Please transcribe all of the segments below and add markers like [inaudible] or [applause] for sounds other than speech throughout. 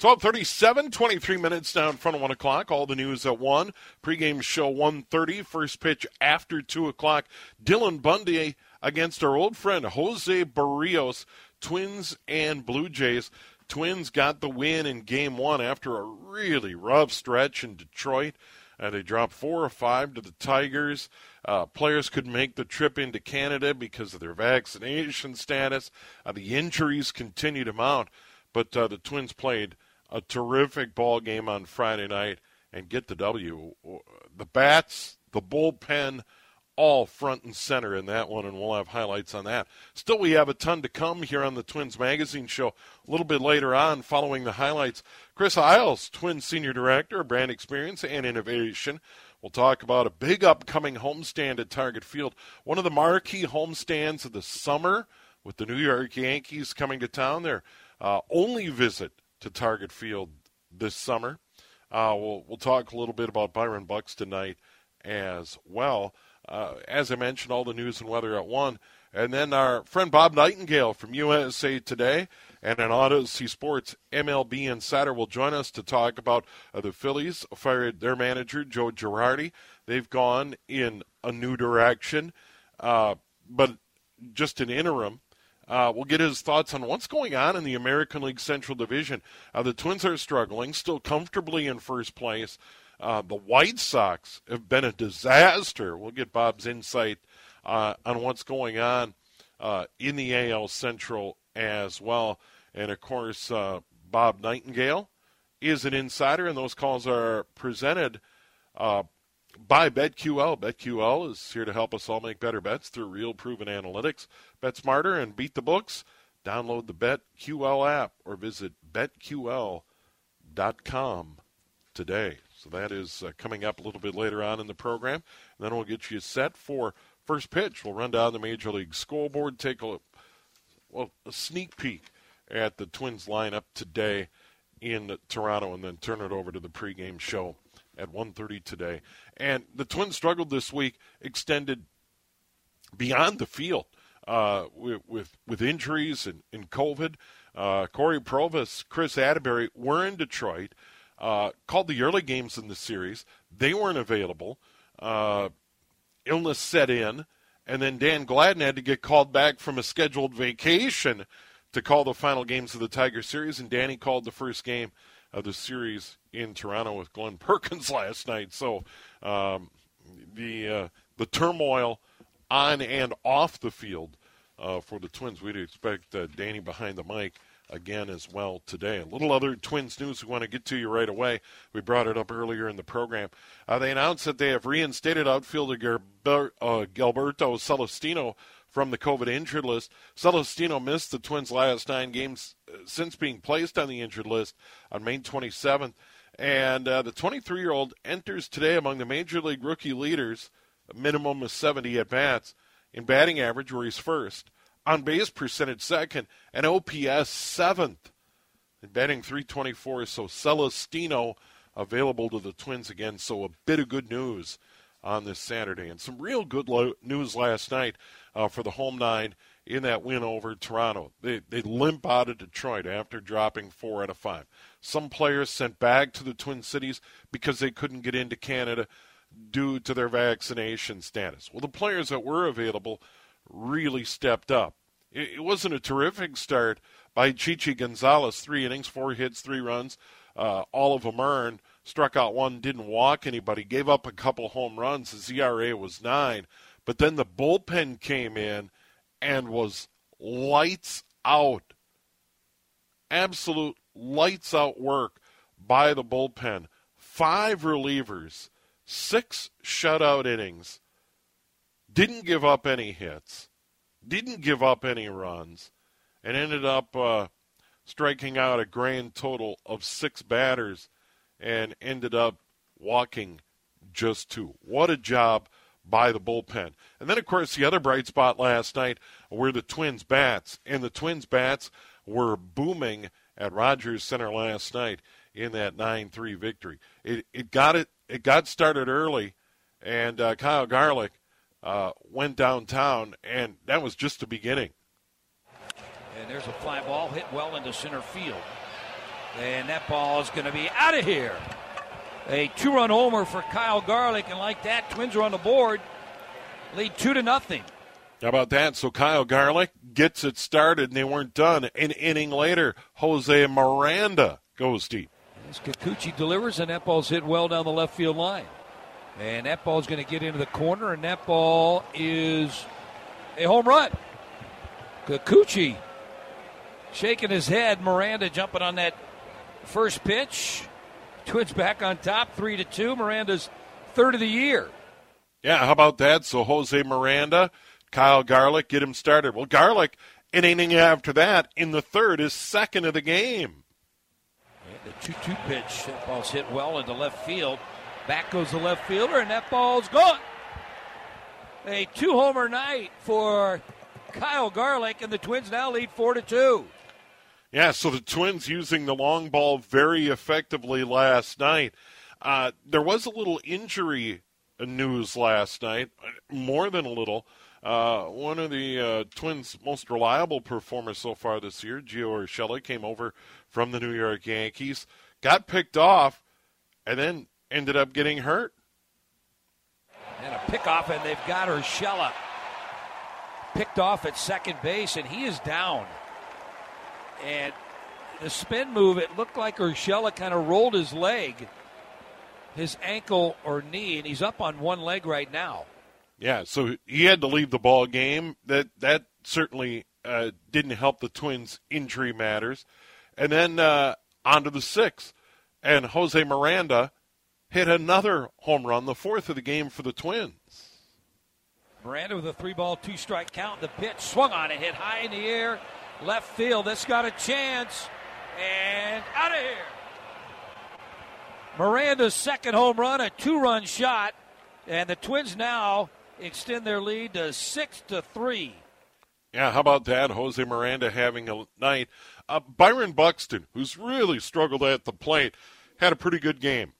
1237, 23 minutes now in front of 1 o'clock. All the news at 1. Pregame show 1.30. First pitch after 2 o'clock. Dylan Bundy against our old friend Jose Berrios. Twins and Blue Jays. Twins got the win in game one after a really rough stretch in Detroit. Uh, they dropped four or five to the Tigers. Uh, players couldn't make the trip into Canada because of their vaccination status. Uh, the injuries continue to mount, but uh, the Twins played a terrific ball game on Friday night and get the W. The bats, the bullpen, all front and center in that one, and we'll have highlights on that. Still, we have a ton to come here on the Twins Magazine show a little bit later on, following the highlights. Chris Isles, Twins Senior Director of Brand Experience and Innovation, We'll talk about a big upcoming homestand at Target Field, one of the marquee homestands of the summer with the New York Yankees coming to town. Their uh, only visit to Target Field this summer. Uh, we'll, we'll talk a little bit about Byron Buxton night as well. Uh, as I mentioned, all the news and weather at 1. And then our friend Bob Nightingale from USA Today and an Audacy Sports MLB Insider will join us to talk about uh, the Phillies fired their manager, Joe Girardi. They've gone in a new direction, uh, but just an interim. Uh, we'll get his thoughts on what's going on in the American League Central Division. Uh, the Twins are struggling, still comfortably in first place. Uh, the White Sox have been a disaster. We'll get Bob's insight uh, on what's going on uh, in the AL Central as well. And of course, uh, Bob Nightingale is an insider, and those calls are presented by BetQL. BetQL is here to help us all make better bets through real proven analytics. Bet smarter and beat the books. Download the BetQL app or visit betql.com today. So that is uh, coming up a little bit later on in the program. And then we'll get you set for first pitch. We'll run down the Major League scoreboard, take a, well, a sneak peek at the Twins lineup today in Toronto, and then turn it over to the pregame show at 1.30 today. And the Twins struggled this week, extended beyond the field uh, with, with, with injuries and, and COVID. Uh, Cory Provus, Kris Atteberry were in Detroit. Uh, called the early games in the series. They weren't available. Uh, illness set in, and then Dan Gladden had to get called back from a scheduled vacation to call the final games of the Tiger series, and Danny called the first game of the series in Toronto with Glen [laughs] Perkins last night. So um, the uh, the turmoil on and off the field uh, for the Twins, we'd expect uh, Danny behind the mic again as well today. A little other Twins news we want to get to you right away. We brought it up earlier in the program. Uh, they announced that they have reinstated outfielder Gilberto Celestino from the COVID injured list. Celestino missed the Twins' last nine games uh, since being placed on the injured list on May 27th. And uh, the 23 year old enters today among the major league rookie leaders, a minimum of 70 at bats, in batting average, where he's first, on base percentage second, and OPS seventh. In batting 324, so Celestino available to the Twins again. So a bit of good news on this Saturday. And some real good lo- news last night uh, for the home nine in that win over Toronto. They, they limp out of Detroit after dropping four out of five. Some players sent back to the Twin Cities because they couldn't get into Canada due to their vaccination status. Well, the players that were available really stepped up. It, it wasn't a terrific start by Chichi Gonzalez. Three innings, four hits, three runs, uh, all of them earned. Struck out one, didn't walk anybody, gave up a couple home runs. His ERA was nine. But then the bullpen came in and was lights out. Absolute lights out work by the bullpen. Five relievers, six shutout innings, didn't give up any hits, didn't give up any runs, and ended up uh, striking out a grand total of six batters and ended up walking just two. What a job by the bullpen. And then, of course, the other bright spot last night were the Twins' bats. And the Twins' bats were booming at Rogers Center last night in that 9-3 victory. It, it got it it got started early, and uh, Kyle Garlick uh, went downtown, and that was just the beginning. And there's a fly ball hit well into center field, and that ball is going to be out of here. A two-run homer for Kyle Garlick, and like that, Twins are on the board, lead two to nothing. How about that? So Kyle Garlick gets it started, and they weren't done. An inning later, Jose Miranda goes deep. As Kikuchi delivers, and that ball's hit well down the left field line. And that ball's going to get into the corner, and that ball is a home run. Kikuchi shaking his head. Miranda jumping on that first pitch. Twins back on top, three to two. Miranda's third of the year. Yeah, how about that? So Jose Miranda, Kyle Garlick, get him started. Well, Garlick, an inning after that, in the third, is second of the game. And the two-two pitch, that ball's hit well into left field. Back goes the left fielder, and that ball's gone. A two-homer night for Kyle Garlick, and the Twins now lead four to two. Yeah, so the Twins using the long ball very effectively last night. Uh, there was a little injury news last night, more than a little. Uh, one of the uh, Twins' most reliable performers so far this year, Gio Urshela, came over from the New York Yankees, got picked off, and then ended up getting hurt. And a pickoff, and they've got Urshela picked off at second base, and he is down. And the spin move, it looked like Urshela kind of rolled his leg, his ankle or knee, and he's up on one leg right now. Yeah, so he had to leave the ball game. That that certainly uh, didn't help the Twins' injury matters. And then uh, on to the sixth, and Jose Miranda hit another home run, the fourth of the game for the Twins. Miranda with a three ball, two strike count. The pitch swung on it, hit high in the air, left field. That's got a chance, and out of here. Miranda's second home run, a two run shot, and the Twins now extend their lead to six to three. Yeah, how about that? Jose Miranda having a night. Uh, Byron Buxton, who's really struggled at the plate, had a pretty good game.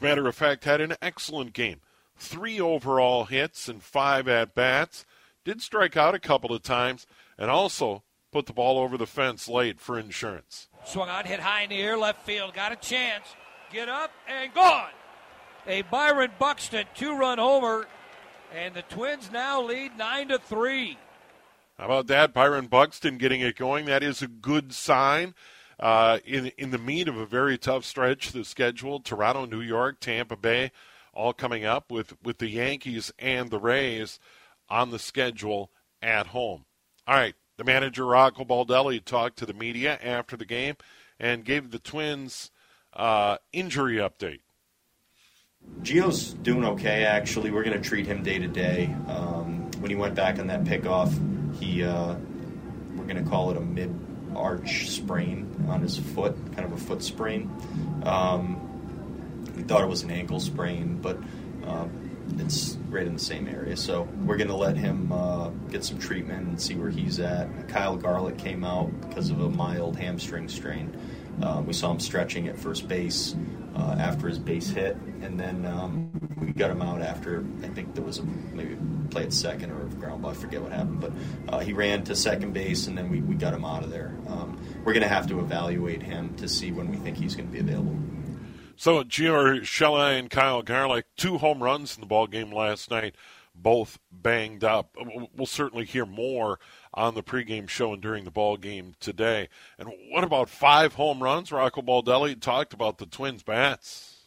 Matter of fact, had an excellent game. Three overall hits and five at bats. Did strike out a couple of times, and also put the ball over the fence late for insurance. Swung on, hit high in the air, left field, got a chance. Get up and gone. A Byron Buxton two-run homer, and the Twins now lead nine to three. How about that? Byron Buxton getting it going. That is a good sign. Uh, in in the meat of a very tough stretch, the schedule: Toronto, New York, Tampa Bay, all coming up with with the Yankees and the Rays on the schedule at home. All right, the manager Rocco Baldelli talked to the media after the game and gave the Twins uh, injury update. Gio's doing okay, actually. We're going to treat him day to day. Um, when he went back on that pickoff, he uh, we're going to call it a mid arch sprain on his foot, kind of a foot sprain. Um, we thought it was an ankle sprain, but um, it's right in the same area. So we're going to let him uh, get some treatment and see where he's at. Kyle Garlick came out because of a mild hamstring strain. Uh, we saw him stretching at first base uh, after his base hit, and then um, we got him out after I think there was a maybe play at second or ground ball. I forget what happened, but uh, he ran to second base, and then we, we got him out of there. Um, we're going to have to evaluate him to see when we think he's going to be available. So Gio Urshela and Kyle Garlick, two home runs in the ball game last night, both banged up. We'll certainly hear more on the pregame show and during the ball game today. And what about five home runs? Rocco Baldelli talked about the Twins bats.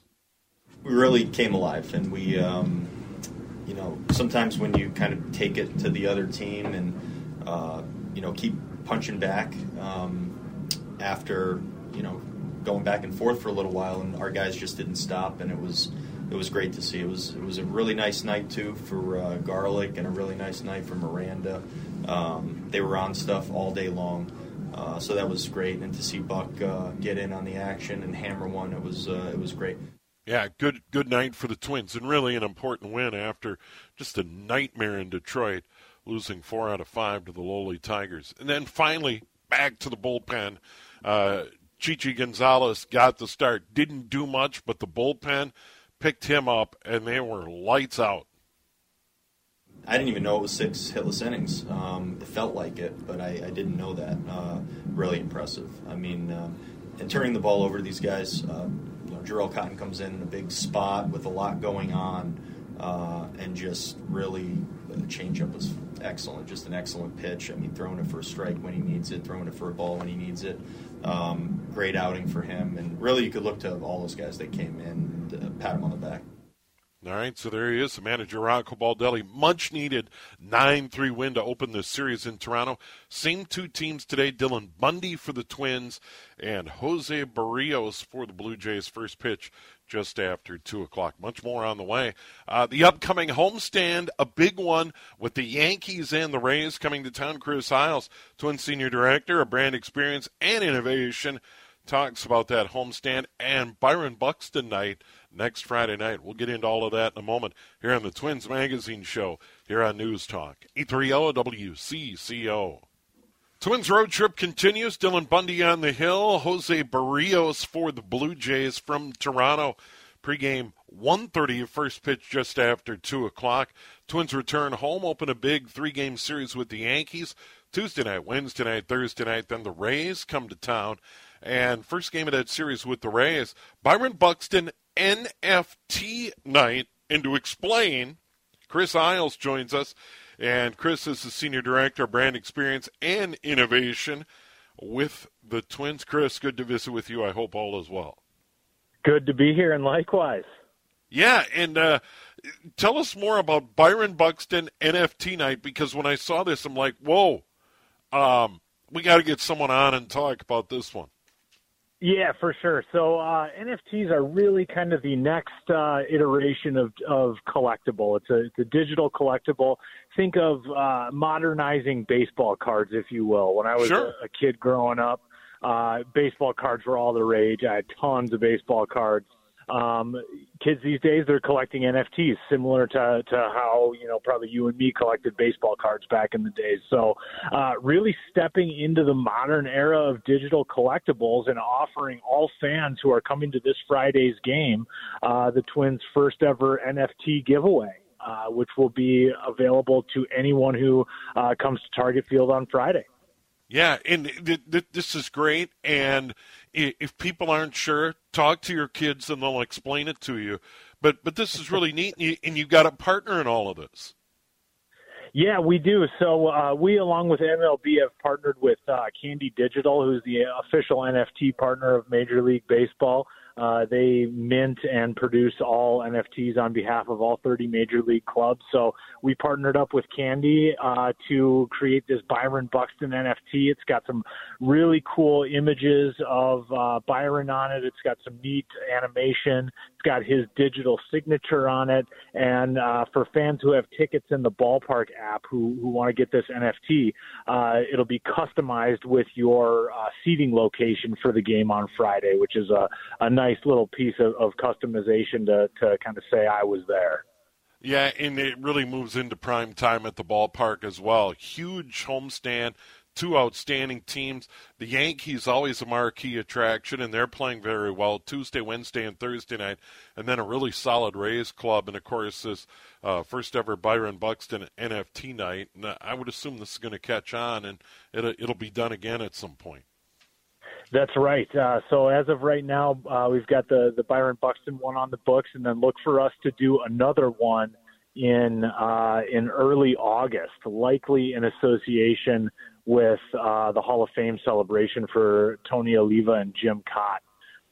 We really came alive, and we, um, you know, sometimes when you kind of take it to the other team and uh, you know keep punching back um, after you know going back and forth for a little while, and our guys just didn't stop, and it was it was great to see. It was it was a really nice night too for uh, Garlick and a really nice night for Miranda. Um, they were on stuff all day long, uh, so that was great. And to see Buck uh, get in on the action and hammer one, it was uh, it was great. Yeah, good good night for the Twins, and really an important win after just a nightmare in Detroit, losing four out of five to the lowly Tigers, and then finally back to the bullpen. Uh, Chichi Gonzalez got the start, didn't do much, but the bullpen picked him up, and they were lights out. I didn't even know it was six hitless innings. Um, it felt like it, but I, I didn't know that. Uh, really impressive. I mean, um, and turning the ball over to these guys, uh, you know, Jharel Cotton comes in in a big spot with a lot going on, uh, and just really the changeup was excellent. Just an excellent pitch. I mean, throwing it for a strike when he needs it, throwing it for a ball when he needs it. Um, great outing for him, and really you could look to all those guys that came in and uh, pat him on the back. All right, so there he is, the manager Rocco Baldelli. Much needed 9 3 win to open this series in Toronto. Same two teams today Dylan Bundy for the Twins and Jose Berrios for the Blue Jays. First pitch just after 2 o'clock. Much more on the way. Uh, the upcoming homestand, a big one with the Yankees and the Rays coming to town. Chris Isles, Twin Senior Director of Brand Experience and Innovation, talks about that homestand and Byron Buxton night next Friday night. We'll get into all of that in a moment here on the Twins Magazine Show here on News Talk. 830 WCCO. Twins road trip continues. Dylan Bundy on the hill. Jose Berrios for the Blue Jays from Toronto. Pregame 1.30, first pitch just after 2 o'clock. Twins return home, open a big three-game series with the Yankees. Tuesday night, Wednesday night, Thursday night. Then the Rays come to town. And first game of that series with the Rays, Byron Buxton NFT night. And to explain, Chris Isles joins us. And Chris is the Senior Director of Brand Experience and Innovation with the Twins. Chris, good to visit with you. I hope all is well. Good to be here, and likewise. Yeah, and uh, tell us more about Byron Buxton NFT night because when I saw this, I'm like, whoa, um, we got to get someone on and talk about this one. Yeah, for sure. So uh, NFTs are really kind of the next uh, iteration of of collectible. It's a, it's a digital collectible. Think of uh, modernizing baseball cards, if you will. When I was sure. a, a kid growing up, uh, baseball cards were all the rage. I had tons of baseball cards. Um, kids these days they're collecting NFTs, similar to to how you know probably you and me collected baseball cards back in the days. So, uh, really stepping into the modern era of digital collectibles and offering all fans who are coming to this Friday's game uh, the Twins' first ever NFT giveaway. Uh, which will be available to anyone who uh, comes to Target Field on Friday. Yeah, and th- th- this is great. And if people aren't sure, talk to your kids and they'll explain it to you. But but this is really neat, and, you, and you've got a partner in all of this. Yeah, we do. So uh, we, along with MLB, have partnered with uh, Candy Digital, who's the official NFT partner of Major League Baseball. Uh, they mint and produce all NFTs on behalf of all 30 major league clubs. So we partnered up with Candy uh, to create this Byron Buxton NFT. It's got some really cool images of uh, Byron on it. It's got some neat animation. Got his digital signature on it. And uh, for fans who have tickets in the ballpark app who, who want to get this NFT, uh, it'll be customized with your uh, seating location for the game on Friday, which is a, a nice nice little piece of, of customization to, to kind of say I was there. Yeah, and it really moves into prime time at the ballpark as well. Huge homestand, two outstanding teams. The Yankees always a marquee attraction, and they're playing very well Tuesday, Wednesday, and Thursday night, and then a really solid Rays club, and of course this uh, first ever Byron Buxton NFT night. And I would assume this is going to catch on, and it'll, it'll be done again at some point. That's right. Uh, so as of right now, uh, we've got the the Byron Buxton one on the books, and then look for us to do another one in uh, in early August, likely in association with uh, the Hall of Fame celebration for Tony Oliva and Jim Kaat.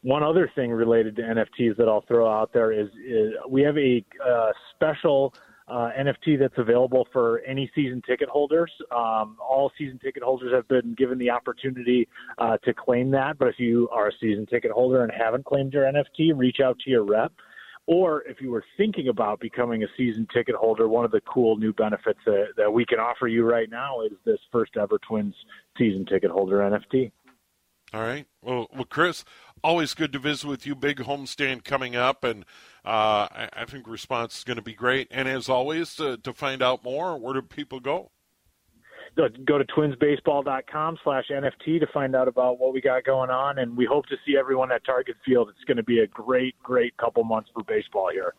One other thing related to NFTs that I'll throw out there is, is we have a uh, special uh, NFT that's available for any season ticket holders. Um, all season ticket holders have been given the opportunity uh, to claim that. But if you are a season ticket holder and haven't claimed your NFT, reach out to your rep. Or if you were thinking about becoming a season ticket holder, one of the cool new benefits that, that we can offer you right now is this first ever Twins season ticket holder NFT. All right. Well, well, Chris, always good to visit with you. Big homestand coming up, and uh, I, I, think response is going to be great. And as always, to, to find out more, where do people go? Go to twinsbaseball.com slash NFT to find out about what we got going on. And we hope to see everyone at Target Field. It's going to be a great, great couple months for baseball here.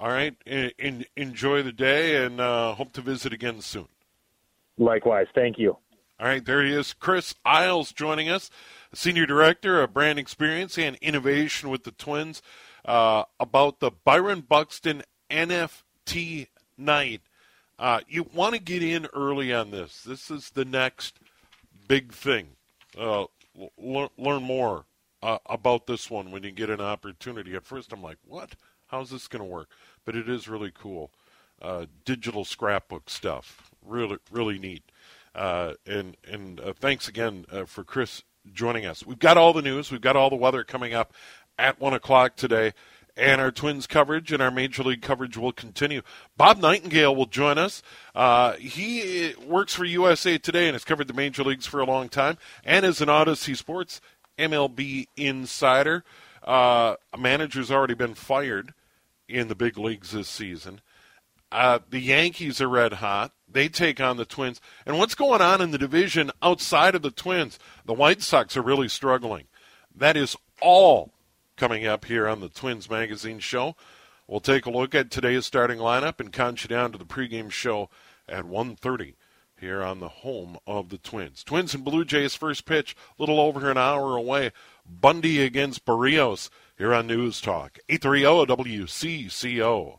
All right. In, in, enjoy the day and uh, hope to visit again soon. Likewise. Thank you. All right. There he is. Chris Isles joining us, Senior Director of Brand Experience and Innovation with the Twins, uh, about the Byron Buxton NFT night uh, you want to get in early on this. This is the next big thing. Uh, l- learn more uh, about this one when you get an opportunity. At first, I'm like, what? How's this going to work? But it is really cool. Uh, digital scrapbook stuff. Really, really neat. Uh, and and uh, thanks again for Chris joining us. We've got all the news. We've got all the weather coming up at 1 o'clock today and our Twins coverage and our Major League coverage will continue. Bob Nightingale will join us. Uh, he works for USA Today and has covered the Major Leagues for a long time and is an Audacy Sports MLB insider. Uh, a manager's already been fired in the big leagues this season. Uh, the Yankees are red hot. They take on the Twins. And what's going on in the division outside of the Twins? The White Sox are really struggling. That is all coming up here on the Twins Magazine show. We'll take a look at today's starting lineup and count you down to the pregame show at 1.30 here on the home of the Twins. Twins and Blue Jays first pitch, a little over an hour away. Bundy against Berrios here on News Talk. 830 WCCO.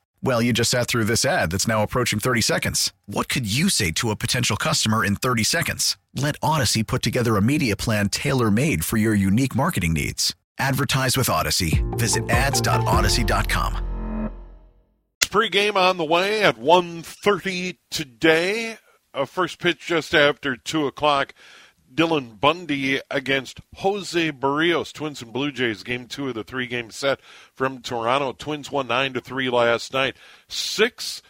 Well, you just sat through this ad that's now approaching 30 seconds. What could you say to a potential customer in 30 seconds? Let Audacy put together a media plan tailor made for your unique marketing needs. Advertise with Audacy. Visit ads.audacy.com. Pre-game on the way at 1.30 today. A first pitch just after 2 o'clock. Dylan Bundy against Jose Berrios. Twins and Blue Jays, game two of the three game set from Toronto. Twins won 9 to 3 last night. Six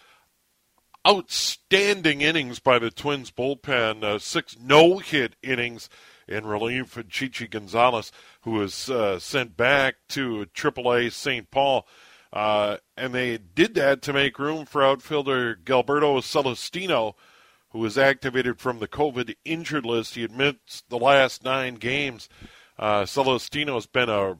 outstanding innings by the Twins bullpen, uh, six no hit innings in relief of Chichi Gonzalez, who was uh, sent back to AAA St. Paul. Uh, and they did that to make room for outfielder Gilberto Celestino who was activated from the COVID injured list. He admits the last nine games. Uh, Celestino has been a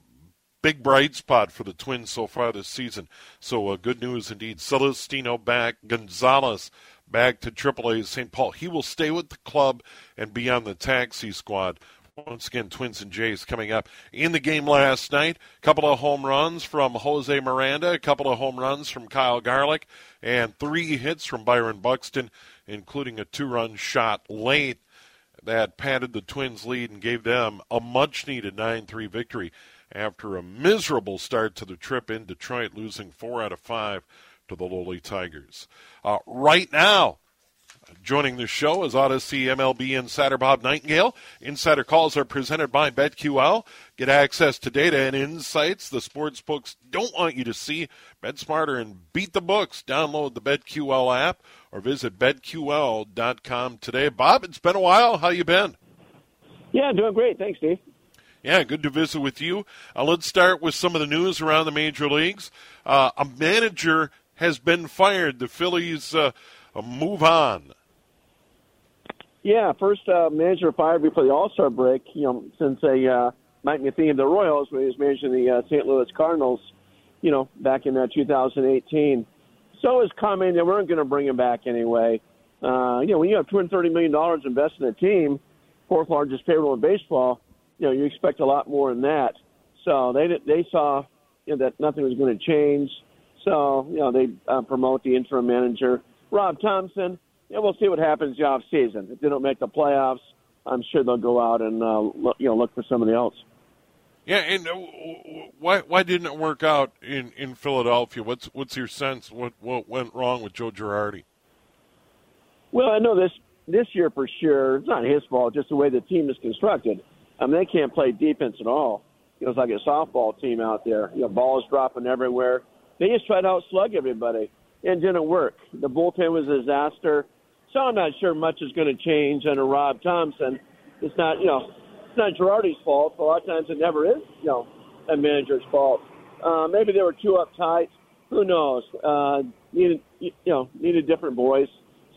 big bright spot for the Twins so far this season. So uh, good news indeed. Celestino back, Gonzalez back to AAA St. Paul. He will stay with the club and be on the taxi squad. Once again, Twins and Jays coming up in the game last night. A couple of home runs from Jose Miranda, a couple of home runs from Kyle Garlick, and three hits from Byron Buxton including a two run shot late that padded the Twins' lead and gave them a much needed 9 3 victory after a miserable start to the trip in Detroit, losing four out of five to the lowly Tigers. Uh, right now, Joining the show is Audacy MLB insider Bob Nightingale. Insider calls are presented by BetQL. Get access to data and insights the sports books don't want you to see. Bet smarter and beat the books. Download the BetQL app or visit betql.com today. Bob, it's been a while. How you been? Yeah, doing great. Thanks, Steve. Yeah, good to visit with you. Uh, let's start with some of the news around the major leagues. Uh, a manager has been fired. The Phillies uh, move on. Yeah, first uh, manager fired before the All Star break. You know, since a uh, Mike Matheny of the Royals, when he was managing the uh, St. Louis Cardinals, you know, back in uh, 2018. So his comment they weren't going to bring him back anyway. Uh, you know, when you have 230 million dollars invested in a team, fourth largest payroll in baseball, you know, you expect a lot more than that. So they they saw you know, that nothing was going to change. So you know, they uh, promote the interim manager, Rob Thomson yeah, we'll see what happens the off season. If they don't make the playoffs, I'm sure they'll go out and uh, look, you know look for somebody else. Yeah, and uh, why why didn't it work out in, in Philadelphia? What's what's your sense? What what went wrong with Joe Girardi? Well, I know this this year for sure. It's not his fault. Just the way the team is constructed. I mean, they can't play defense at all. You know, it's like a softball team out there. You know, balls dropping everywhere. They just tried to outslug everybody, and didn't work. The bullpen was a disaster. So I'm not sure much is going to change under Rob Thomson. It's not, you know, it's not Girardi's fault. A lot of times it never is, you know, a manager's fault. Uh, maybe they were too uptight. Who knows? Uh, needed, you know, needed different voice.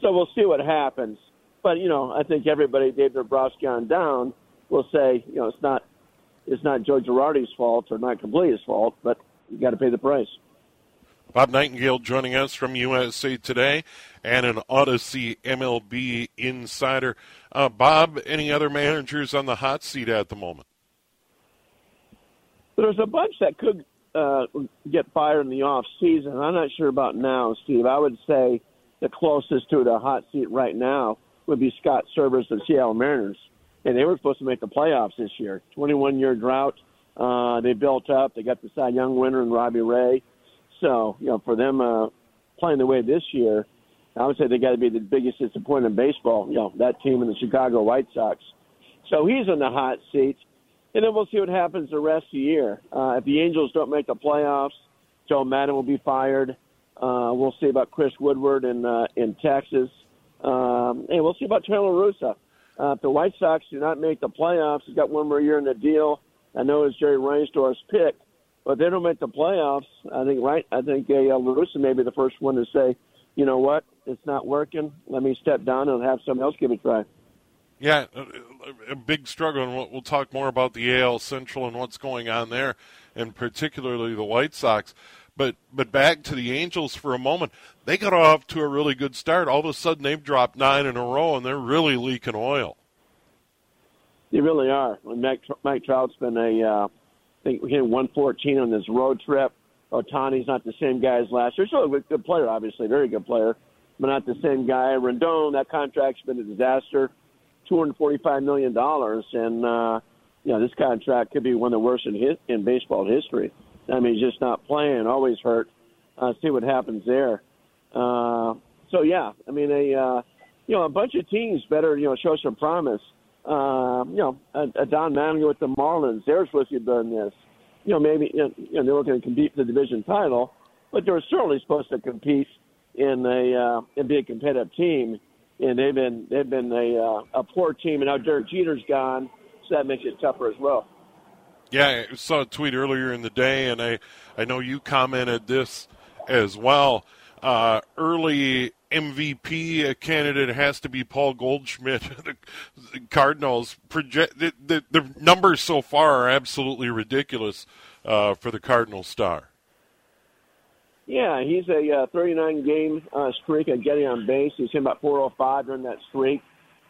So we'll see what happens. But you know, I think everybody, Dave Dombrowski on down, will say, you know, it's not, it's not Joe Girardi's fault or not completely his fault, but you got to pay the price. Bob Nightingale joining us from USA Today and an Audacy MLB insider. Uh, Bob, any other managers on the hot seat at the moment? There's a bunch that could uh, get fired in the off season. I'm not sure about now, Steve. I would say the closest to the hot seat right now would be Scott Servais of Seattle Mariners, and they were supposed to make the playoffs this year. 21 year drought. Uh, they built up. They got the Cy Young winner and Robbie Ray. So, you know, for them uh, playing the way this year, I would say they got to be the biggest disappointment in baseball. You know, that team and the Chicago White Sox. So he's in the hot seat, and then we'll see what happens the rest of the year. Uh, if the Angels don't make the playoffs, Joe Maddon will be fired. Uh, we'll see about Chris Woodward in uh, in Texas, um, and we'll see about Trevor Russa. Uh, if the White Sox do not make the playoffs, he's got one more year in the deal. I know it's Jerry Reinsdorf's pick, but they don't make the playoffs, I think right. I think uh, La Russa may be the first one to say, you know what, it's not working. Let me step down and have someone else give it a try. Yeah, a big struggle, and we'll, we'll talk more about the AL Central and what's going on there, and particularly the White Sox. But but back to the Angels for a moment. They got off to a really good start. All of a sudden, they've dropped nine in a row, and they're really leaking oil. They really are. Mike, Mike Trout's been a uh, think we hit 114 on this road trip. Ohtani's not the same guy as last year. Still a good player, obviously, very good player, but not the same guy. Rendon, that contract's been a disaster, $245 million. And, uh, you know, this contract could be one of the worst in, his, in baseball history. I mean, he's just not playing, always hurt. Uh, see what happens there. Uh, so, yeah, I mean, a, uh, you know, a bunch of teams better, you know, show some promise uh, you know, a, a Don Mattingly with the Marlins, they're supposed to be doing this. You know, maybe you know, you know they were going to compete for the division title, but they were certainly supposed to compete in a uh, and be a competitive team. And they've been they've been a uh, a poor team, and now Derek Jeter's gone, so that makes it tougher as well. Yeah, I saw a tweet earlier in the day, and I I know you commented this as well. Uh, early MVP candidate has to be Paul Goldschmidt. [laughs] the Cardinals project the, the, the, numbers so far are absolutely ridiculous uh, for the Cardinal star. Yeah, he's a uh, 39 game uh, streak of getting on base. He's hit about 405 during that streak.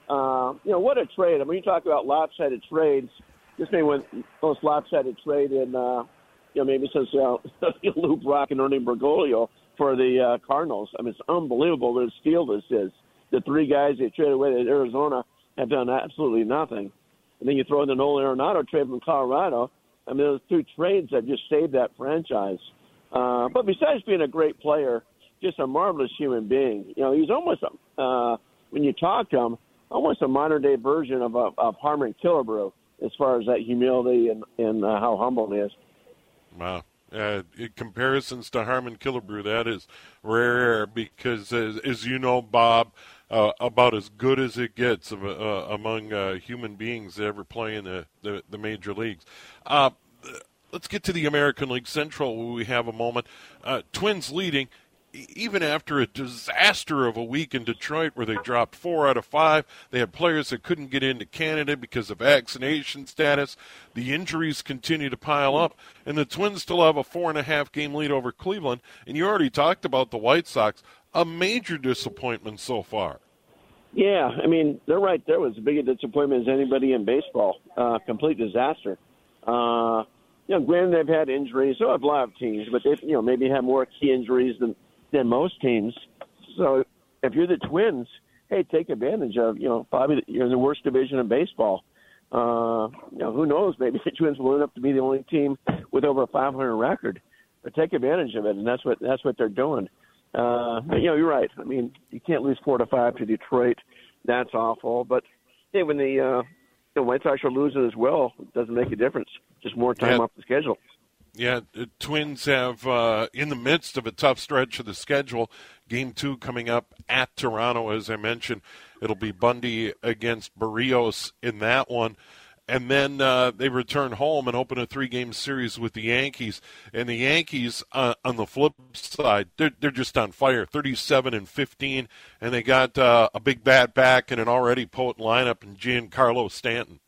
Uh, you know what a trade! I mean, you talk about lopsided trades. This may be the most lopsided trade in uh, you know maybe since uh, [laughs] Lou Brock and Ernie Broglio for the uh, Cardinals. I mean, it's unbelievable what a steal this is. The three guys they traded away to Arizona have done absolutely nothing. And then you throw in the Nolan Arenado trade from Colorado. I mean, those two trades that just saved that franchise. Uh, but besides being a great player, just a marvelous human being. You know, he's almost uh, when you talk to him, almost a modern day version of uh, of Harmon Killebrew as far as that humility and and uh, how humble he is. Wow. Uh, comparisons to Harmon Killebrew, that is rare because, as, as you know, Bob, uh, about as good as it gets uh, among uh, human beings that ever play in the, the, the major leagues. Uh, let's get to the American League Central we have a moment. Uh, twins leading even after a disaster of a week in Detroit where they dropped four out of five, they had players that couldn't get into Canada because of vaccination status. The injuries continue to pile up, and the Twins still have a four and a half game lead over Cleveland. And you already talked about the White Sox, a major disappointment so far. Yeah, I mean they're right there was as big a disappointment as anybody in baseball. Uh, complete disaster. Uh, you know, granted they've had injuries, so have a lot of teams, but they've you know maybe had more key injuries than than most teams. So if you're the Twins, hey, take advantage of you know probably you're in the worst division in baseball. Uh, you know who knows? [laughs] Maybe the Twins will end up to be the only team with over a 500 record. But take advantage of it, and that's what that's what they're doing. Uh, but, you know, you're right. I mean, you can't lose four to five to Detroit. That's awful. But hey, when the uh, the White Sox are losing as well, it doesn't make a difference. Just more time yeah. off the schedule. Yeah, the Twins have uh, in the midst of a tough stretch of the schedule. Game two coming up at Toronto, as I mentioned. It'll be Bundy against Berrios in that one. And then uh, they return home and open a three-game series with the Yankees. And the Yankees, uh, on the flip side, they're, they're just on fire, 37 and 15, and they got uh, a big bat back and an already potent lineup in Giancarlo Stanton.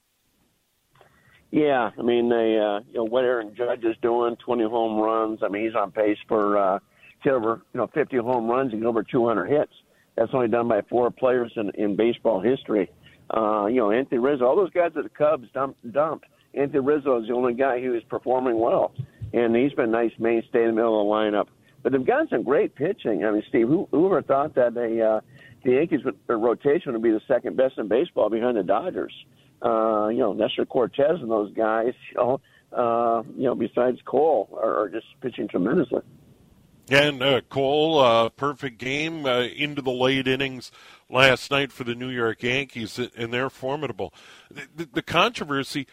Yeah, I mean, they, uh, you know, what Aaron Judge is doing, 20 home runs. I mean, he's on pace for uh, hit over, you know, 50 home runs and over 200 hits. That's only done by four players in, in baseball history. Uh, you know, Anthony Rizzo, all those guys at the Cubs dumped. dumped. Anthony Rizzo is the only guy who is performing well, and he's been a nice mainstay in the middle of the lineup. But they've got some great pitching. I mean, Steve, who, whoever thought that they, uh, the Yankees rotation would be the second best in baseball behind the Dodgers? uh, you know, Nestor Cortes and those guys, you know, uh, you know, besides Cole, are, are just pitching tremendously. And uh, Cole, uh, perfect game uh, into the late innings last night for the New York Yankees, and they're formidable. The, the, controversy,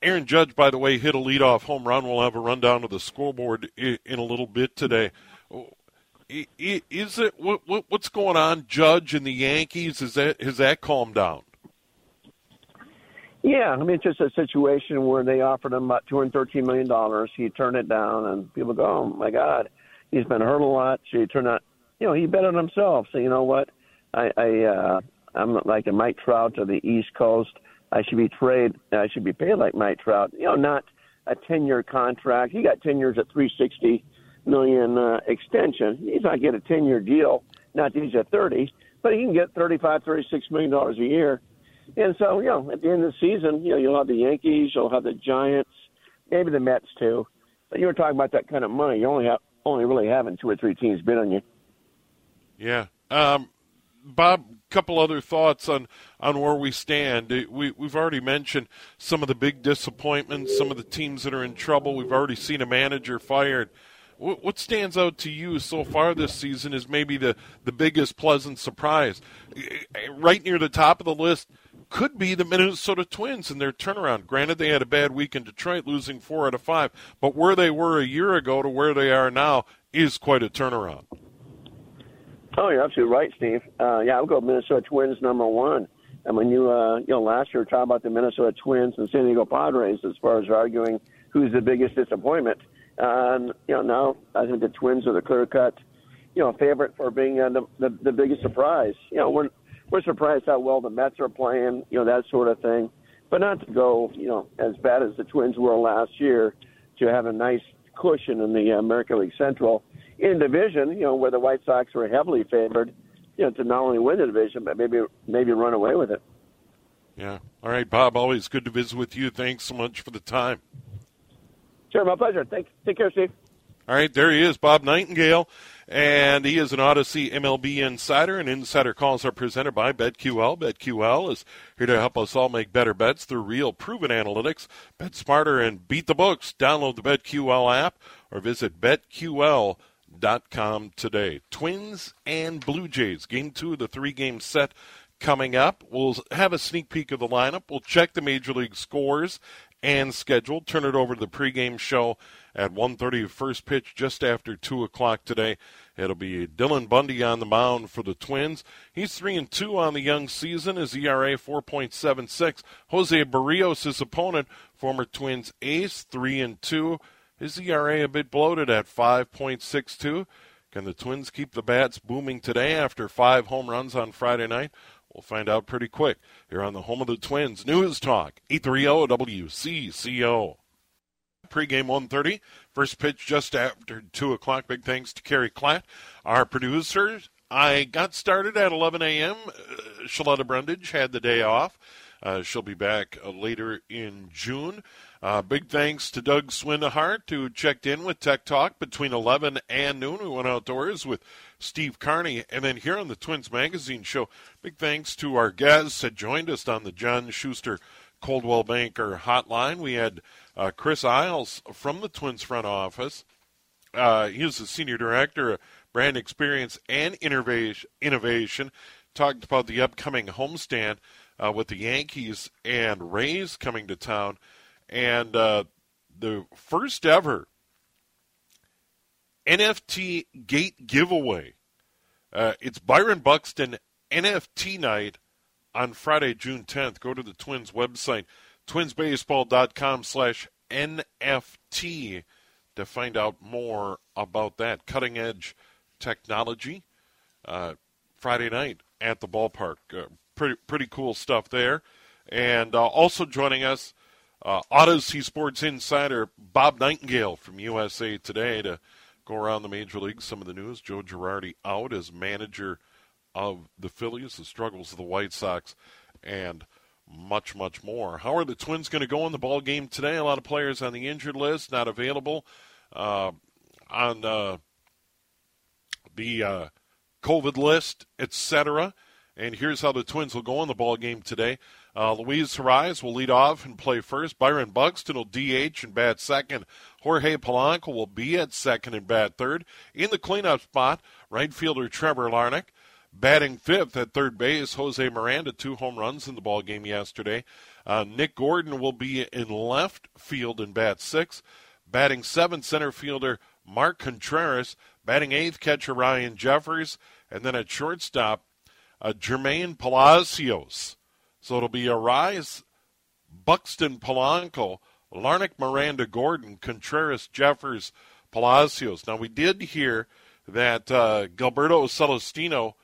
Aaron Judge, by the way, hit a leadoff home run. We'll have a rundown of the scoreboard in, in a little bit today. Is it what, what, what's going on, Judge and the Yankees? Is that has that calmed down? Yeah, I mean, it's just a situation where they offered him about two hundred thirteen million dollars. He turned it down, and people go, "Oh my God, he's been hurt a lot." So he turned out, you know, he bet on himself. So you know what, I, I uh, I'm like a Mike Trout to the East Coast. I should be trade. I should be paid like Mike Trout. You know, not a ten year contract. He got ten years at three sixty million uh, extension. He's not get a ten year deal. Not that he's at thirty, but he can get thirty five, thirty six million dollars a year and so, you know, at the end of the season, you know, you'll have the Yankees, you'll have the Giants, maybe the Mets too. But you were talking about that kind of money. You only have only really having two or three teams bid on you. Yeah. Um, Bob, couple other thoughts on, on where we stand. We, we've already mentioned some of the big disappointments, some of the teams that are in trouble. We've already seen a manager fired. What stands out to you so far this season is maybe the, the biggest pleasant surprise. Right near the top of the list, could be the Minnesota Twins and their turnaround. Granted, they had a bad week in Detroit, losing four out of five, but where they were a year ago to where they are now is quite a turnaround. Oh, you're absolutely right, Steve. Uh, yeah, I'll go Minnesota Twins number one. And when you, uh, you know, last year talked about the Minnesota Twins and San Diego Padres as far as arguing who's the biggest disappointment. And you know, now I think the Twins are the clear cut, you know, favorite for being uh, the, the the biggest surprise. You know, we're we're surprised how well the Mets are playing, you know, that sort of thing. But not to go, you know, as bad as the Twins were last year, to have a nice cushion in the American League Central in division, you know, where the White Sox were heavily favored, you know, to not only win the division but maybe maybe run away with it. Yeah. All right, Bob. Always good to visit with you. Thanks so much for the time. Sure, my pleasure. Take take care, Steve. All right, there he is, Bob Nightingale, and he is an Audacy MLB insider. And insider calls are presented by BetQL. BetQL is here to help us all make better bets through real, proven analytics. Bet smarter and beat the books. Download the BetQL app or visit betql.com today. Twins and Blue Jays, game two of the three game set coming up. We'll have a sneak peek of the lineup. We'll check the major league scores and schedule. Turn it over to the pregame show at 1.30 first pitch just after 2 o'clock today. It'll be Dylan Bundy on the mound for the Twins. He's 3 and 2 on the young season. His ERA 4.76. Jose Berrios, his opponent, former Twins ace, 3 and 2. His ERA a bit bloated at 5.62. Can the Twins keep the bats booming today after five home runs on Friday night? We'll find out pretty quick here on the home of the Twins. News Talk, 830 WCCO. Pre-game 1.30. First pitch just after 2 o'clock. Big thanks to Kerry Klatt, our producer. I got started at 11 a.m. Uh, Shaletta Brundage had the day off. Uh, she'll be back uh, later in June. Uh, big thanks to Doug Swindehart who checked in with Tech Talk between 11 and noon. We went outdoors with Steve Carney. And then here on the Twins Magazine show, big thanks to our guests that joined us on the John Schuster Coldwell Banker hotline. We had uh, Chris Isles from the Twins front office. Uh, he was the senior director of brand experience and innovation. Talked about the upcoming homestand uh, with the Yankees and Rays coming to town, and uh, the first ever NFT gate giveaway. Uh, it's Byron Buxton NFT night on Friday, June 10th. Go to the Twins website, twinsbaseball.com slash NFT to find out more about that cutting edge technology. Uh, Friday night at the ballpark. Uh, pretty pretty cool stuff there. And uh, also joining us, uh, Audacy Sports Insider Bob Nightingale from USA Today to go around the major leagues. Some of the news: Joe Girardi out as manager of the Phillies, the struggles of the White Sox, and much, much more. How are the Twins going to go in the ball game today? A lot of players on the injured list, not available uh, on uh, the uh, COVID list, etc. And here's how the Twins will go in the ball game today. Uh, Luis Arraez will lead off and play first. Byron Buxton will DH and bat second. Jorge Polanco will be at second and bat third. In the cleanup spot, right fielder Trevor Larnach. Batting fifth at third base, Jose Miranda, two home runs in the ball game yesterday. Uh, Nick Gordon will be in left field and bat six. Batting seventh, center fielder Mark Contreras. Batting eighth, catcher Ryan Jeffers. And then at shortstop, uh, Jermaine Palacios. So it'll be Arraez, Buxton Polanco, Larnach Miranda Gordon, Contreras Jeffers Palacios. Now we did hear that uh, Gilberto Celestino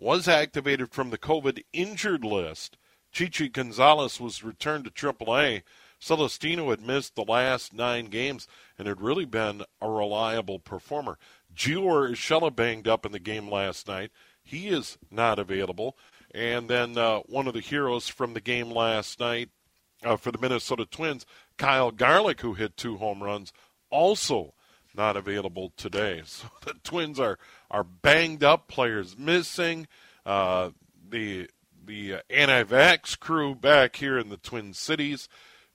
was activated from the COVID injured list. Chichi Gonzalez was returned to AAA. Celestino had missed the last nine games and had really been a reliable performer. Gio Urshela banged up in the game last night. He is not available. And then uh, one of the heroes from the game last night uh, for the Minnesota Twins, Kyle Garlick, who hit two home runs, also not available today. [laughs] So the Twins are are banged up, players missing. Uh, the the anti-vax crew back here in the Twin Cities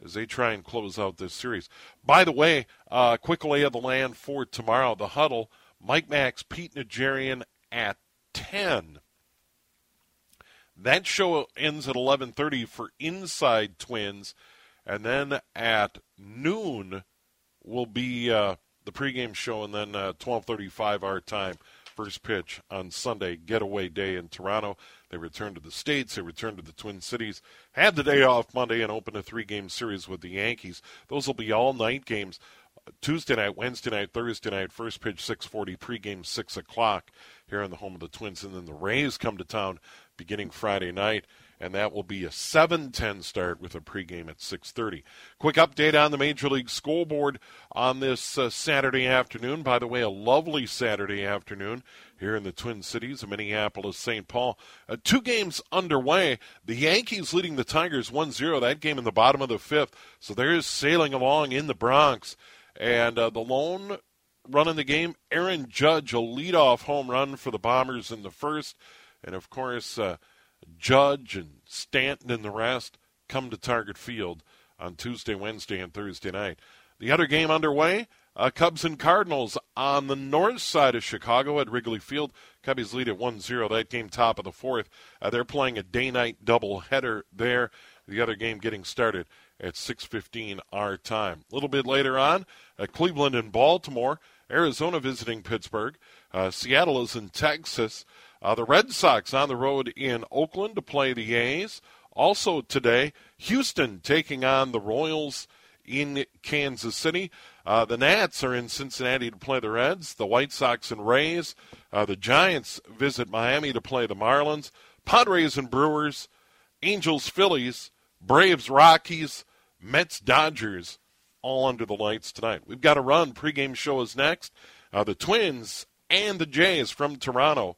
as they try and close out this series. By the way, uh, quick lay of the land for tomorrow. The huddle: Mike Max, Pete Najarian at ten. That show ends at 11:30 for Inside Twins, and then at noon will be uh, the pregame show, and then uh, 12:35 our time, first pitch on Sunday, getaway day in Toronto. They return to the states. They return to the Twin Cities. Had the day off Monday and open a three-game series with the Yankees. Those will be all night games. Tuesday night, Wednesday night, Thursday night, first pitch 6:40, pregame 6 o'clock here in the home of the Twins, and then the Rays come to town beginning Friday night and that will be a 7:10 start with a pregame at 6:30. Quick update on the Major League scoreboard on this uh, Saturday afternoon. By the way, a lovely Saturday afternoon here in the Twin Cities of Minneapolis, St. Paul. Uh, two games underway. The Yankees leading the Tigers 1-0. That game in the bottom of the fifth. So there is sailing along in the Bronx, and uh, the lone run in the game, Aaron Judge, a leadoff home run for the Bombers in the first, and of course. Judge and Stanton and the rest come to Target Field on Tuesday, Wednesday, and Thursday night. The other game underway, Uh, Cubs and Cardinals on the north side of Chicago at Wrigley Field. Cubbies lead at 1 0. That game top of the fourth. Uh, they're playing a day night doubleheader there. The other game getting started at 6.15 our time. A little bit later on, uh, Cleveland and Baltimore. Arizona visiting Pittsburgh. Uh, Seattle is in Texas. Uh, the Red Sox on the road in Oakland to play the A's. Also today, Houston taking on the Royals in Kansas City. Uh, the Nats are in Cincinnati to play the Reds. The White Sox and Rays. Uh, the Giants visit Miami to play the Marlins. Padres and Brewers. Angels, Phillies. Braves, Rockies. Mets, Dodgers. All under the lights tonight. We've got a run. Pregame show is next. Uh, the Twins and the Jays from Toronto.